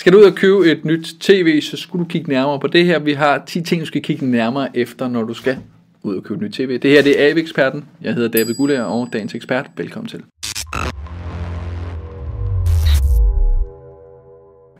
Skal du ud og købe et nyt tv, så skulle du kigge nærmere på det her. Vi har 10 ting, du skal kigge nærmere efter, når du skal ud og købe et nyt tv. Det her det er AV-eksperten. Jeg hedder David Gullager og dagens ekspert. Velkommen til.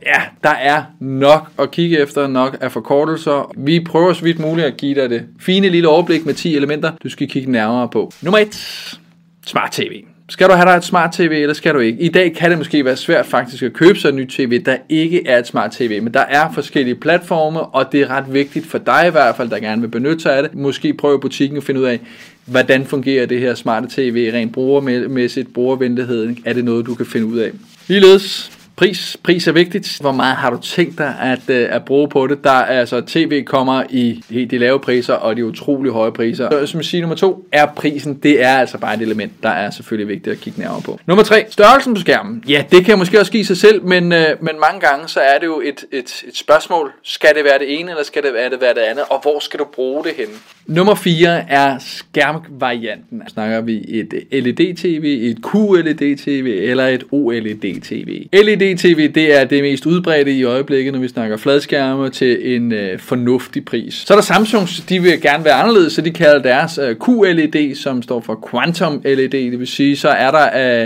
Ja, der er nok at kigge efter, nok af forkortelser. Vi prøver så vidt muligt at give dig det fine lille overblik med 10 elementer, du skal kigge nærmere på. Nummer 1. Smart TV. Skal du have dig et smart tv, eller skal du ikke? I dag kan det måske være svært faktisk at købe sig et nyt tv, der ikke er et smart tv, men der er forskellige platforme, og det er ret vigtigt for dig i hvert fald, der gerne vil benytte sig af det. Måske prøve butikken og finde ud af, hvordan fungerer det her smarte tv rent brugermæssigt, brugervenligheden, er det noget, du kan finde ud af. Ligeledes Pris. Pris er vigtigt. Hvor meget har du tænkt dig at, øh, at bruge på det? Der er altså, tv kommer i de lave priser og de utrolig høje priser. Så, som jeg siger, nummer to er prisen. Det er altså bare et element, der er selvfølgelig vigtigt at kigge nærmere på. Nummer tre, størrelsen på skærmen. Ja, det kan måske også give sig selv, men, øh, men mange gange så er det jo et, et, et spørgsmål. Skal det være det ene, eller skal det være det, være det andet? Og hvor skal du bruge det henne? Nummer 4 er skærmvarianten. Snakker vi et LED-TV, et QLED-TV eller et OLED-TV. LED-TV det er det mest udbredte i øjeblikket, når vi snakker fladskærme til en øh, fornuftig pris. Så er der Samsung, de vil gerne være anderledes, så de kalder deres øh, QLED, som står for Quantum LED. Det vil sige, så er der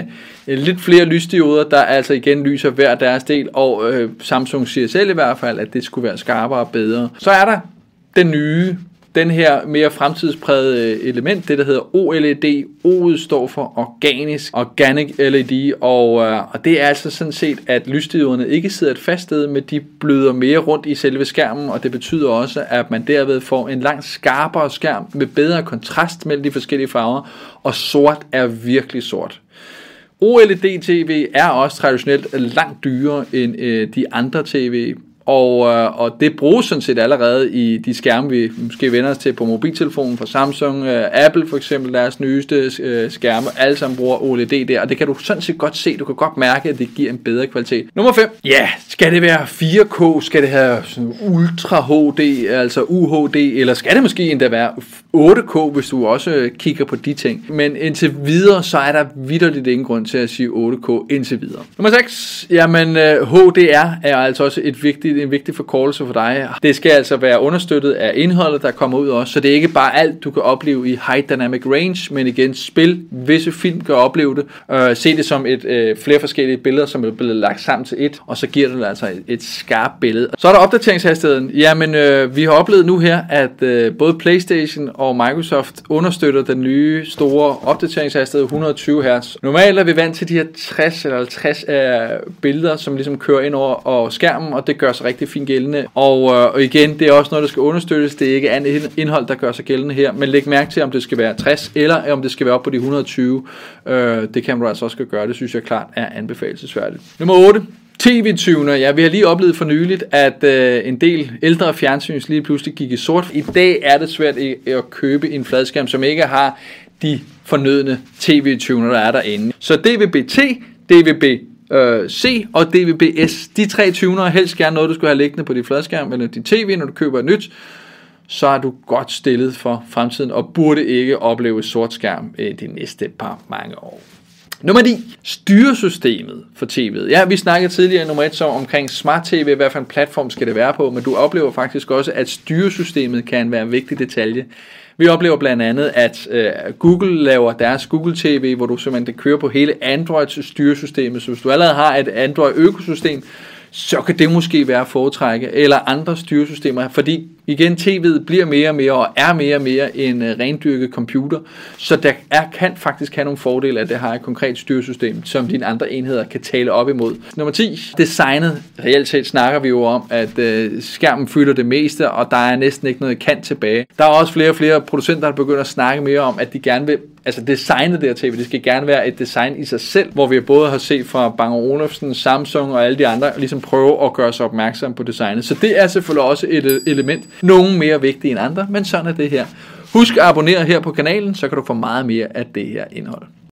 øh, lidt flere lysdioder, der altså igen lyser hver deres del, og øh, Samsung siger selv i hvert fald, at det skulle være skarpere og bedre. Så er der den nye den her mere fremtidsprægede øh, element, det der hedder OLED. O'et står for organisk, organic LED, og, øh, og det er altså sådan set, at lysdioderne ikke sidder et fast sted, men de bløder mere rundt i selve skærmen, og det betyder også, at man derved får en langt skarpere skærm med bedre kontrast mellem de forskellige farver, og sort er virkelig sort. OLED-TV er også traditionelt langt dyrere end øh, de andre tv og, øh, og det bruges sådan set allerede i de skærme, vi måske vender os til på mobiltelefonen fra Samsung, øh, Apple for eksempel, deres nyeste øh, skærme, alle sammen bruger OLED der, og det kan du sådan set godt se, du kan godt mærke, at det giver en bedre kvalitet. Nummer 5. Ja, skal det være 4K, skal det have sådan Ultra HD, altså UHD, eller skal det måske endda være 8K, hvis du også øh, kigger på de ting. Men indtil videre, så er der vidderligt ingen grund til at sige 8K indtil videre. Nummer 6. Jamen, øh, HDR er altså også et vigtigt en vigtig forkortelse for dig. Det skal altså være understøttet af indholdet, der kommer ud også, så det er ikke bare alt, du kan opleve i High Dynamic Range, men igen, spil visse film kan opleve det. Øh, se det som et øh, flere forskellige billeder, som er blevet lagt sammen til et, og så giver det altså et, et skarpt billede. Så er der opdateringshastigheden. Jamen, øh, vi har oplevet nu her, at øh, både PlayStation og Microsoft understøtter den nye store opdateringshastighed 120 Hz. Normalt er vi vant til de her 60 eller 50 øh, billeder, som ligesom kører ind over og skærmen, og det gør sig rigtig fint gældende. Og, øh, og igen, det er også noget, der skal understøttes. Det er ikke andet indhold, der gør sig gældende her. Men læg mærke til, om det skal være 60, eller om det skal være op på de 120. Øh, det kan du altså også gøre. Det synes jeg klart er anbefalesværdigt. Nummer 8. TV-tuner. Ja, vi har lige oplevet for nyligt, at øh, en del ældre fjernsyns lige pludselig gik i sort. I dag er det svært at købe en fladskærm, som ikke har de fornødne tv-tuner, der er derinde. Så DVB-T, DVB øh, C og DVB-S. De tre tuner er helst gerne noget, du skulle have liggende på din fladskærm eller din tv, når du køber et nyt. Så er du godt stillet for fremtiden og burde ikke opleve sort skærm øh, de næste par mange år. Nummer 9. Styresystemet for tv'et. Ja, vi snakkede tidligere nummer 1 så omkring smart tv, hvad for en platform skal det være på, men du oplever faktisk også, at styresystemet kan være en vigtig detalje. Vi oplever blandt andet, at øh, Google laver deres Google TV, hvor du simpelthen det køre på hele Androids styresystemet. Så hvis du allerede har et Android-økosystem, så kan det måske være at foretrække, eller andre styresystemer, fordi igen, tv'et bliver mere og mere, og er mere og mere en øh, rendyrket computer, så der er, kan faktisk have nogle fordele, at det har et konkret styresystem, som dine andre enheder kan tale op imod. Nummer 10, designet. Reelt set snakker vi jo om, at øh, skærmen fylder det meste, og der er næsten ikke noget kant tilbage. Der er også flere og flere producenter, der begynder at snakke mere om, at de gerne vil altså designet der tv, det skal gerne være et design i sig selv, hvor vi både har set fra Bang Olufsen, Samsung og alle de andre, ligesom prøve at gøre sig opmærksom på designet. Så det er selvfølgelig også et øh, element, nogle mere vigtige end andre, men sådan er det her. Husk at abonnere her på kanalen, så kan du få meget mere af det her indhold.